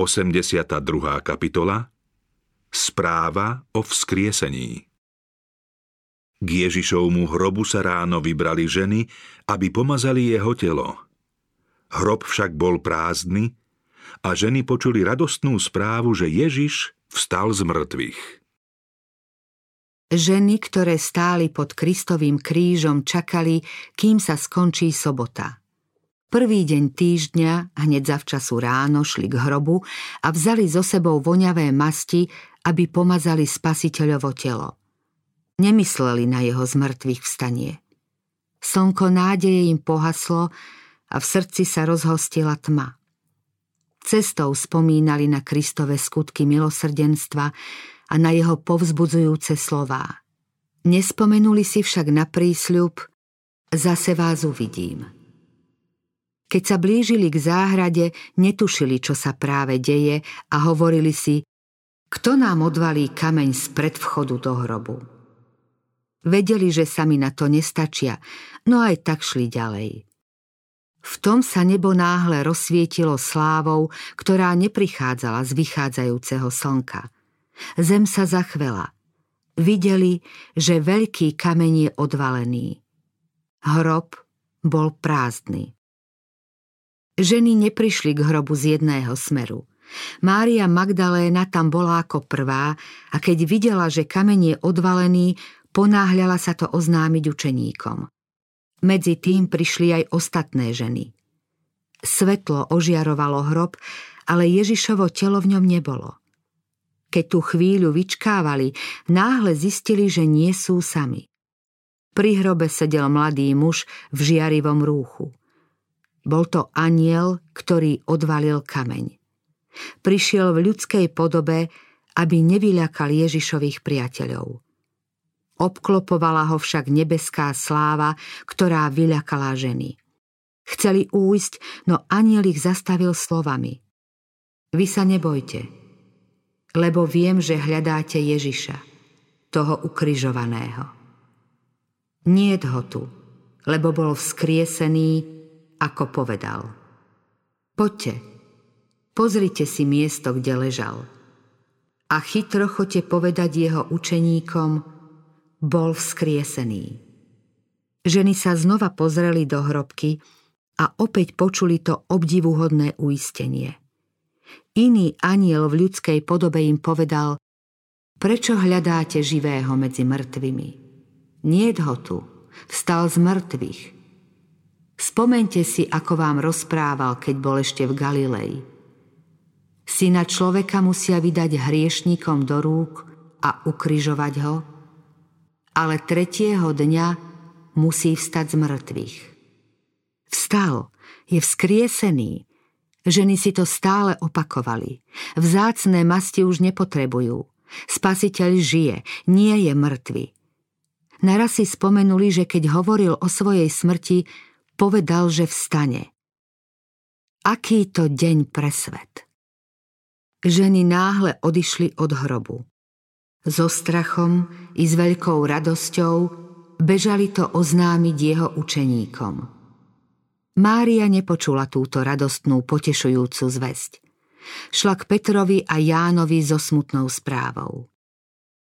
82. kapitola Správa o vzkriesení K Ježišovmu hrobu sa ráno vybrali ženy, aby pomazali jeho telo. Hrob však bol prázdny a ženy počuli radostnú správu, že Ježiš vstal z mŕtvych. Ženy, ktoré stáli pod Kristovým krížom, čakali, kým sa skončí sobota – Prvý deň týždňa, hneď zavčasu ráno, šli k hrobu a vzali so sebou voňavé masti, aby pomazali spasiteľovo telo. Nemysleli na jeho zmrtvých vstanie. Slnko nádeje im pohaslo a v srdci sa rozhostila tma. Cestou spomínali na Kristove skutky milosrdenstva a na jeho povzbudzujúce slová. Nespomenuli si však na prísľub, zase vás uvidím. Keď sa blížili k záhrade, netušili, čo sa práve deje a hovorili si, kto nám odvalí kameň z predvchodu do hrobu. Vedeli, že sami na to nestačia, no aj tak šli ďalej. V tom sa nebo náhle rozsvietilo slávou, ktorá neprichádzala z vychádzajúceho slnka. Zem sa zachvela. Videli, že veľký kameň je odvalený. Hrob bol prázdny. Ženy neprišli k hrobu z jedného smeru. Mária Magdaléna tam bola ako prvá a keď videla, že kameň je odvalený, ponáhľala sa to oznámiť učeníkom. Medzi tým prišli aj ostatné ženy. Svetlo ožiarovalo hrob, ale Ježišovo telo v ňom nebolo. Keď tú chvíľu vyčkávali, náhle zistili, že nie sú sami. Pri hrobe sedel mladý muž v žiarivom rúchu. Bol to aniel, ktorý odvalil kameň. Prišiel v ľudskej podobe, aby nevyľakal Ježišových priateľov. Obklopovala ho však nebeská sláva, ktorá vyľakala ženy. Chceli újsť, no aniel ich zastavil slovami. Vy sa nebojte, lebo viem, že hľadáte Ježiša, toho ukrižovaného. Nie ho tu, lebo bol vzkriesený ako povedal. Poďte, pozrite si miesto, kde ležal. A chytro chote povedať jeho učeníkom, bol vzkriesený. Ženy sa znova pozreli do hrobky a opäť počuli to obdivuhodné uistenie. Iný aniel v ľudskej podobe im povedal, prečo hľadáte živého medzi mŕtvými? Nie ho tu, vstal z mŕtvych – Spomente si, ako vám rozprával, keď bol ešte v Galilei. Syna človeka musia vydať hriešnikom do rúk a ukryžovať ho, ale tretieho dňa musí vstať z mŕtvych. Vstal, je vzkriesený. Ženy si to stále opakovali. Vzácné masti už nepotrebujú. Spasiteľ žije, nie je mŕtvy. Naraz si spomenuli, že keď hovoril o svojej smrti, povedal, že vstane. Aký to deň pre svet. Ženy náhle odišli od hrobu. So strachom i s veľkou radosťou bežali to oznámiť jeho učeníkom. Mária nepočula túto radostnú, potešujúcu zväzť. Šla k Petrovi a Jánovi so smutnou správou.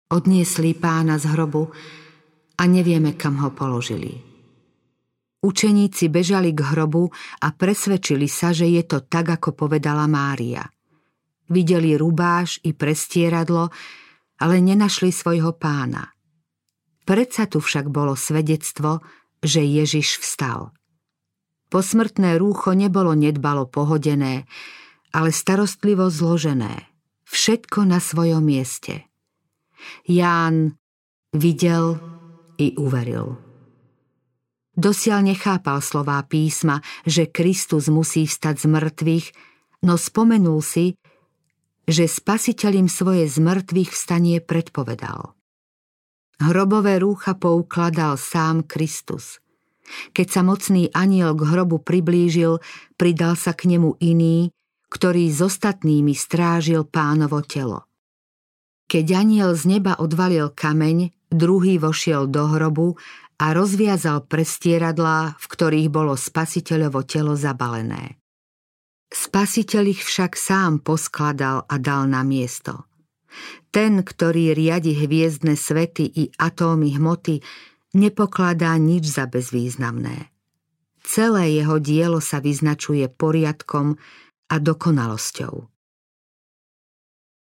Odniesli pána z hrobu a nevieme, kam ho položili. Učeníci bežali k hrobu a presvedčili sa, že je to tak, ako povedala Mária. Videli rubáš i prestieradlo, ale nenašli svojho pána. Predsa tu však bolo svedectvo, že Ježiš vstal. Posmrtné rúcho nebolo nedbalo pohodené, ale starostlivo zložené. Všetko na svojom mieste. Ján videl i uveril. Dosiaľ nechápal slová písma, že Kristus musí vstať z mŕtvych, no spomenul si, že spasiteľ im svoje z mŕtvych vstanie predpovedal. Hrobové rúcha poukladal sám Kristus. Keď sa mocný aniel k hrobu priblížil, pridal sa k nemu iný, ktorý s ostatnými strážil pánovo telo. Keď aniel z neba odvalil kameň, druhý vošiel do hrobu a rozviazal prestieradlá, v ktorých bolo spasiteľovo telo zabalené. Spasiteľ ich však sám poskladal a dal na miesto. Ten, ktorý riadi hviezdne svety i atómy hmoty, nepokladá nič za bezvýznamné. Celé jeho dielo sa vyznačuje poriadkom a dokonalosťou.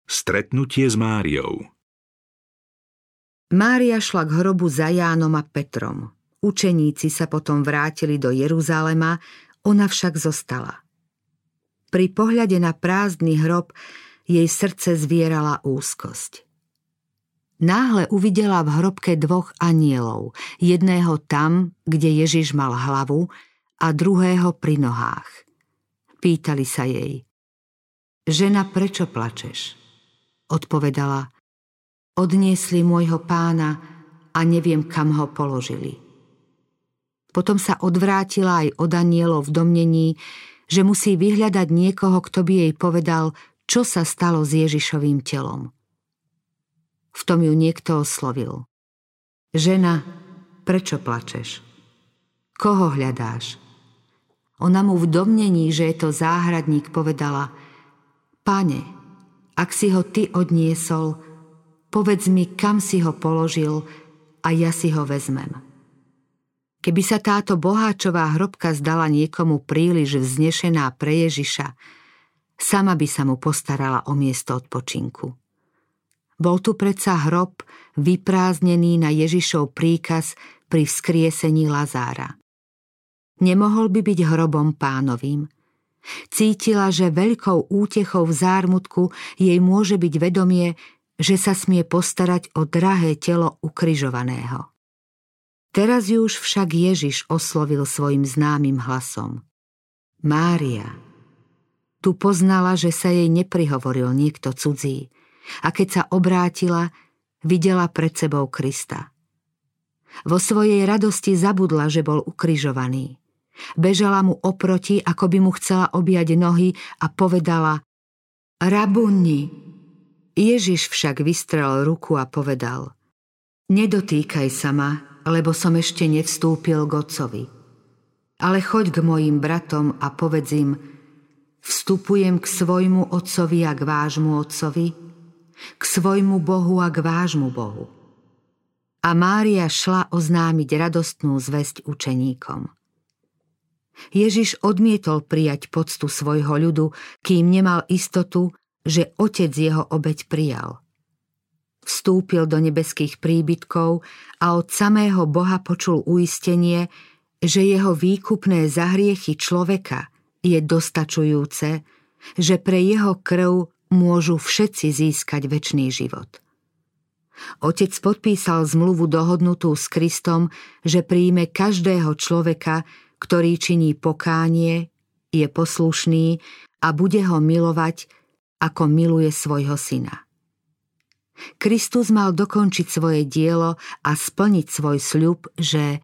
Stretnutie s Máriou Mária šla k hrobu za Jánom a Petrom. Učeníci sa potom vrátili do Jeruzalema, ona však zostala. Pri pohľade na prázdny hrob jej srdce zvierala úzkosť. Náhle uvidela v hrobke dvoch anielov, jedného tam, kde Ježiš mal hlavu, a druhého pri nohách. Pýtali sa jej, žena, prečo plačeš? Odpovedala, odniesli môjho pána a neviem, kam ho položili. Potom sa odvrátila aj od anielov v domnení, že musí vyhľadať niekoho, kto by jej povedal, čo sa stalo s Ježišovým telom. V tom ju niekto oslovil. Žena, prečo plačeš? Koho hľadáš? Ona mu v domnení, že je to záhradník, povedala Pane, ak si ho ty odniesol, povedz mi, kam si ho položil a ja si ho vezmem. Keby sa táto boháčová hrobka zdala niekomu príliš vznešená pre Ježiša, sama by sa mu postarala o miesto odpočinku. Bol tu predsa hrob vyprázdnený na Ježišov príkaz pri vzkriesení Lazára. Nemohol by byť hrobom pánovým. Cítila, že veľkou útechou v zármutku jej môže byť vedomie, že sa smie postarať o drahé telo ukryžovaného. Teraz ju už však Ježiš oslovil svojim známym hlasom. Mária. Tu poznala, že sa jej neprihovoril niekto cudzí a keď sa obrátila, videla pred sebou Krista. Vo svojej radosti zabudla, že bol ukryžovaný. Bežala mu oproti, ako by mu chcela objať nohy a povedala Rabunni. Ježiš však vystrel ruku a povedal Nedotýkaj sa ma, lebo som ešte nevstúpil k Otcovi. Ale choď k mojim bratom a povedz im, vstupujem k svojmu Otcovi a k vášmu Otcovi, k svojmu Bohu a k vášmu Bohu. A Mária šla oznámiť radostnú zväzť učeníkom. Ježiš odmietol prijať poctu svojho ľudu, kým nemal istotu, že otec jeho obeď prijal. Vstúpil do nebeských príbytkov a od samého Boha počul uistenie, že jeho výkupné zahriechy človeka je dostačujúce, že pre jeho krv môžu všetci získať väčší život. Otec podpísal zmluvu dohodnutú s Kristom, že príjme každého človeka, ktorý činí pokánie, je poslušný a bude ho milovať, ako miluje svojho syna. Kristus mal dokončiť svoje dielo a splniť svoj sľub, že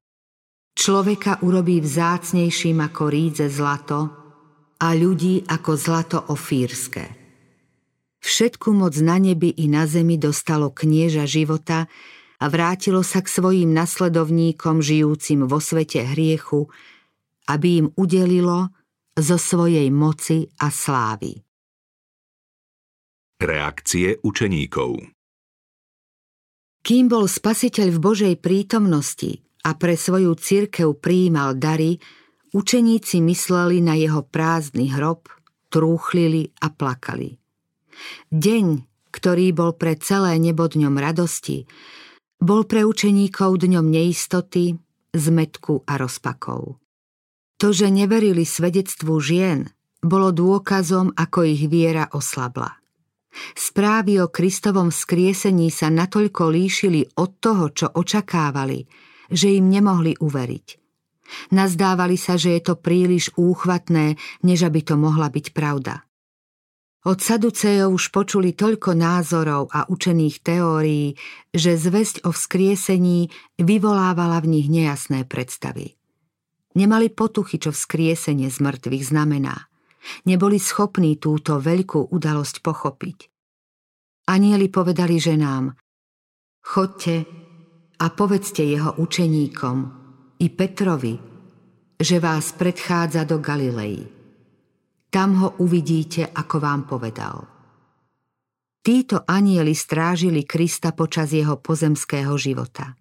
človeka urobí vzácnejším ako rídze zlato a ľudí ako zlato ofírske. Všetku moc na nebi i na zemi dostalo knieža života a vrátilo sa k svojim nasledovníkom žijúcim vo svete hriechu, aby im udelilo zo svojej moci a slávy. Reakcie učeníkov Kým bol spasiteľ v Božej prítomnosti a pre svoju církev prijímal dary, učeníci mysleli na jeho prázdny hrob, trúchlili a plakali. Deň, ktorý bol pre celé nebo dňom radosti, bol pre učeníkov dňom neistoty, zmetku a rozpakov. To, že neverili svedectvu žien, bolo dôkazom, ako ich viera oslabla. Správy o Kristovom skriesení sa natoľko líšili od toho, čo očakávali, že im nemohli uveriť. Nazdávali sa, že je to príliš úchvatné, než aby to mohla byť pravda. Od Saducejov už počuli toľko názorov a učených teórií, že zväzť o vzkriesení vyvolávala v nich nejasné predstavy. Nemali potuchy, čo vzkriesenie z mŕtvych znamená. Neboli schopní túto veľkú udalosť pochopiť. Anieli povedali ženám, chodte a povedzte jeho učeníkom i Petrovi, že vás predchádza do Galilei. Tam ho uvidíte, ako vám povedal. Títo anieli strážili Krista počas jeho pozemského života.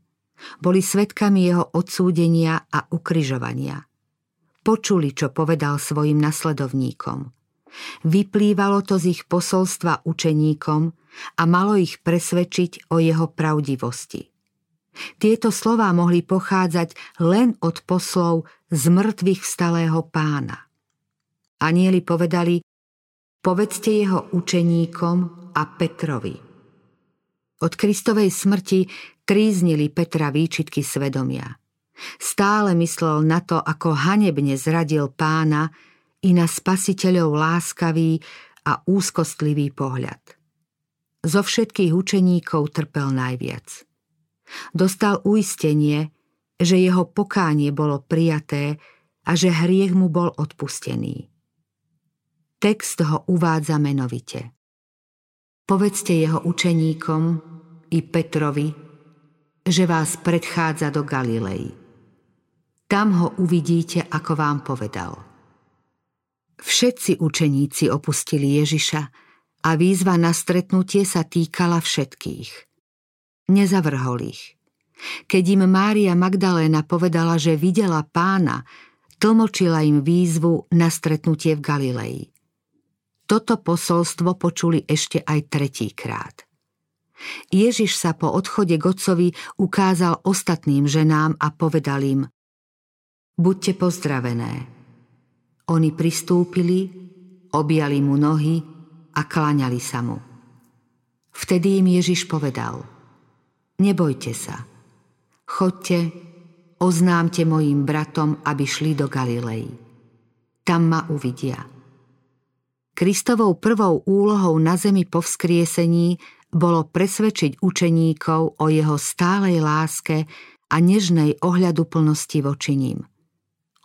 Boli svetkami jeho odsúdenia a ukryžovania. Počuli, čo povedal svojim nasledovníkom. Vyplývalo to z ich posolstva učeníkom a malo ich presvedčiť o jeho pravdivosti. Tieto slová mohli pochádzať len od poslov z mŕtvych vstalého pána. Anieli povedali, povedzte jeho učeníkom a Petrovi. Od Kristovej smrti tríznili Petra výčitky svedomia. Stále myslel na to, ako hanebne zradil pána i na spasiteľov láskavý a úzkostlivý pohľad. Zo všetkých učeníkov trpel najviac. Dostal uistenie, že jeho pokánie bolo prijaté a že hriech mu bol odpustený. Text ho uvádza menovite. Povedzte jeho učeníkom i Petrovi, že vás predchádza do Galilei. Tam ho uvidíte, ako vám povedal. Všetci učeníci opustili Ježiša a výzva na stretnutie sa týkala všetkých. Nezavrhol ich. Keď im Mária Magdaléna povedala, že videla pána, tlmočila im výzvu na stretnutie v Galilei. Toto posolstvo počuli ešte aj tretíkrát. Ježiš sa po odchode k otcovi ukázal ostatným ženám a povedal im Buďte pozdravené. Oni pristúpili, objali mu nohy a kláňali sa mu. Vtedy im Ježiš povedal Nebojte sa, chodte, oznámte mojim bratom, aby šli do Galilei. Tam ma uvidia. Kristovou prvou úlohou na zemi po vzkriesení bolo presvedčiť učeníkov o jeho stálej láske a nežnej ohľadu plnosti voči ním.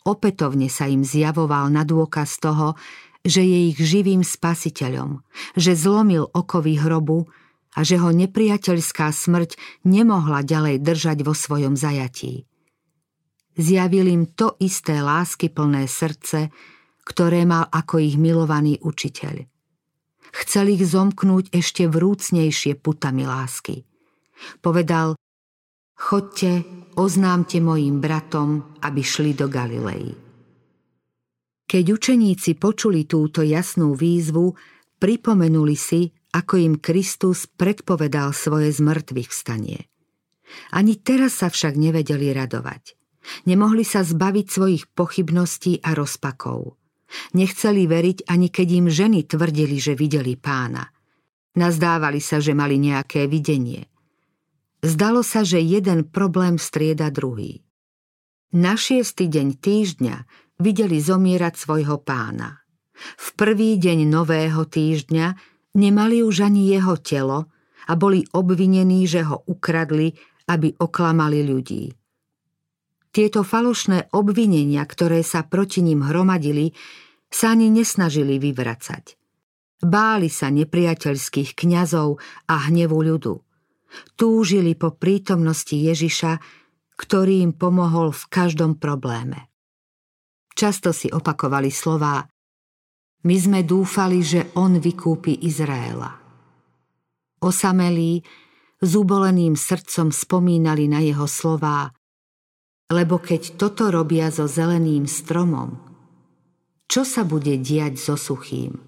Opätovne sa im zjavoval na dôkaz toho, že je ich živým spasiteľom, že zlomil okovy hrobu a že ho nepriateľská smrť nemohla ďalej držať vo svojom zajatí. Zjavil im to isté lásky plné srdce, ktoré mal ako ich milovaný učiteľ. Chcel ich zomknúť ešte vrúcnejšie putami lásky. Povedal, chodte, oznámte mojim bratom, aby šli do Galilei. Keď učeníci počuli túto jasnú výzvu, pripomenuli si, ako im Kristus predpovedal svoje zmrtvých vstanie. Ani teraz sa však nevedeli radovať. Nemohli sa zbaviť svojich pochybností a rozpakov. Nechceli veriť, ani keď im ženy tvrdili, že videli pána. Nazdávali sa, že mali nejaké videnie. Zdalo sa, že jeden problém strieda druhý. Na šiestý deň týždňa videli zomierať svojho pána. V prvý deň nového týždňa nemali už ani jeho telo a boli obvinení, že ho ukradli, aby oklamali ľudí. Tieto falošné obvinenia, ktoré sa proti ním hromadili, sa ani nesnažili vyvracať. Báli sa nepriateľských kňazov a hnevu ľudu. Túžili po prítomnosti Ježiša, ktorý im pomohol v každom probléme. Často si opakovali slová My sme dúfali, že on vykúpi Izraela. Osamelí, s uboleným srdcom spomínali na jeho slová lebo keď toto robia so zeleným stromom, čo sa bude diať so suchým?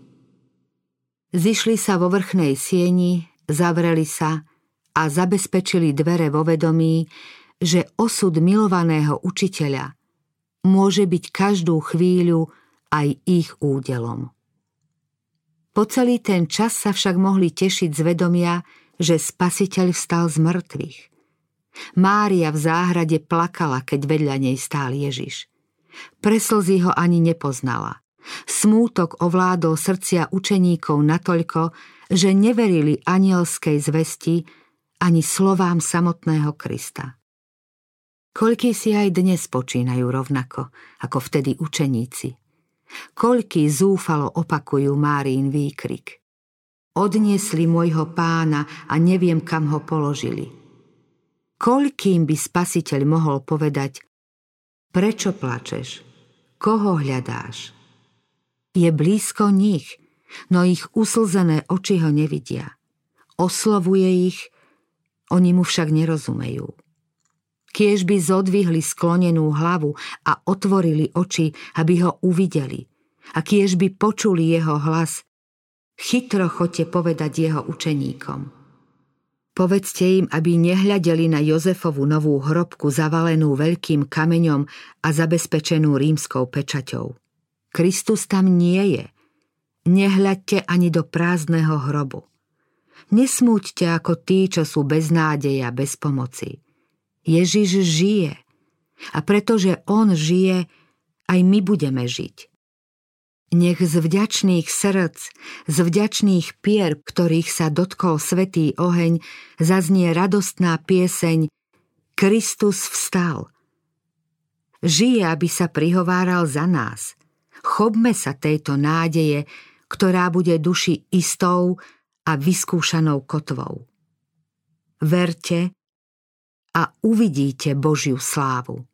Zišli sa vo vrchnej sieni, zavreli sa a zabezpečili dvere vo vedomí, že osud milovaného učiteľa môže byť každú chvíľu aj ich údelom. Po celý ten čas sa však mohli tešiť z vedomia, že spasiteľ vstal z mŕtvych. Mária v záhrade plakala, keď vedľa nej stál Ježiš. Pre slzy ho ani nepoznala. Smútok ovládol srdcia učeníkov natoľko, že neverili anielskej zvesti ani slovám samotného Krista. Koľký si aj dnes počínajú rovnako, ako vtedy učeníci. Koľký zúfalo opakujú Márín výkrik. Odniesli môjho pána a neviem, kam ho položili – Koľkým by spasiteľ mohol povedať, prečo plačeš, koho hľadáš? Je blízko nich, no ich uslzené oči ho nevidia. Oslovuje ich, oni mu však nerozumejú. Kiež by zodvihli sklonenú hlavu a otvorili oči, aby ho uvideli. A kiež by počuli jeho hlas, chytro chodte povedať jeho učeníkom. Povedzte im, aby nehľadeli na Jozefovu novú hrobku zavalenú veľkým kameňom a zabezpečenú rímskou pečaťou. Kristus tam nie je. Nehľadte ani do prázdneho hrobu. Nesmúďte ako tí, čo sú bez nádeja, bez pomoci. Ježiš žije. A pretože On žije, aj my budeme žiť. Nech z vďačných srdc, z vďačných pier, ktorých sa dotkol svetý oheň, zaznie radostná pieseň Kristus vstal. Žije, aby sa prihováral za nás – Chobme sa tejto nádeje, ktorá bude duši istou a vyskúšanou kotvou. Verte a uvidíte Božiu slávu.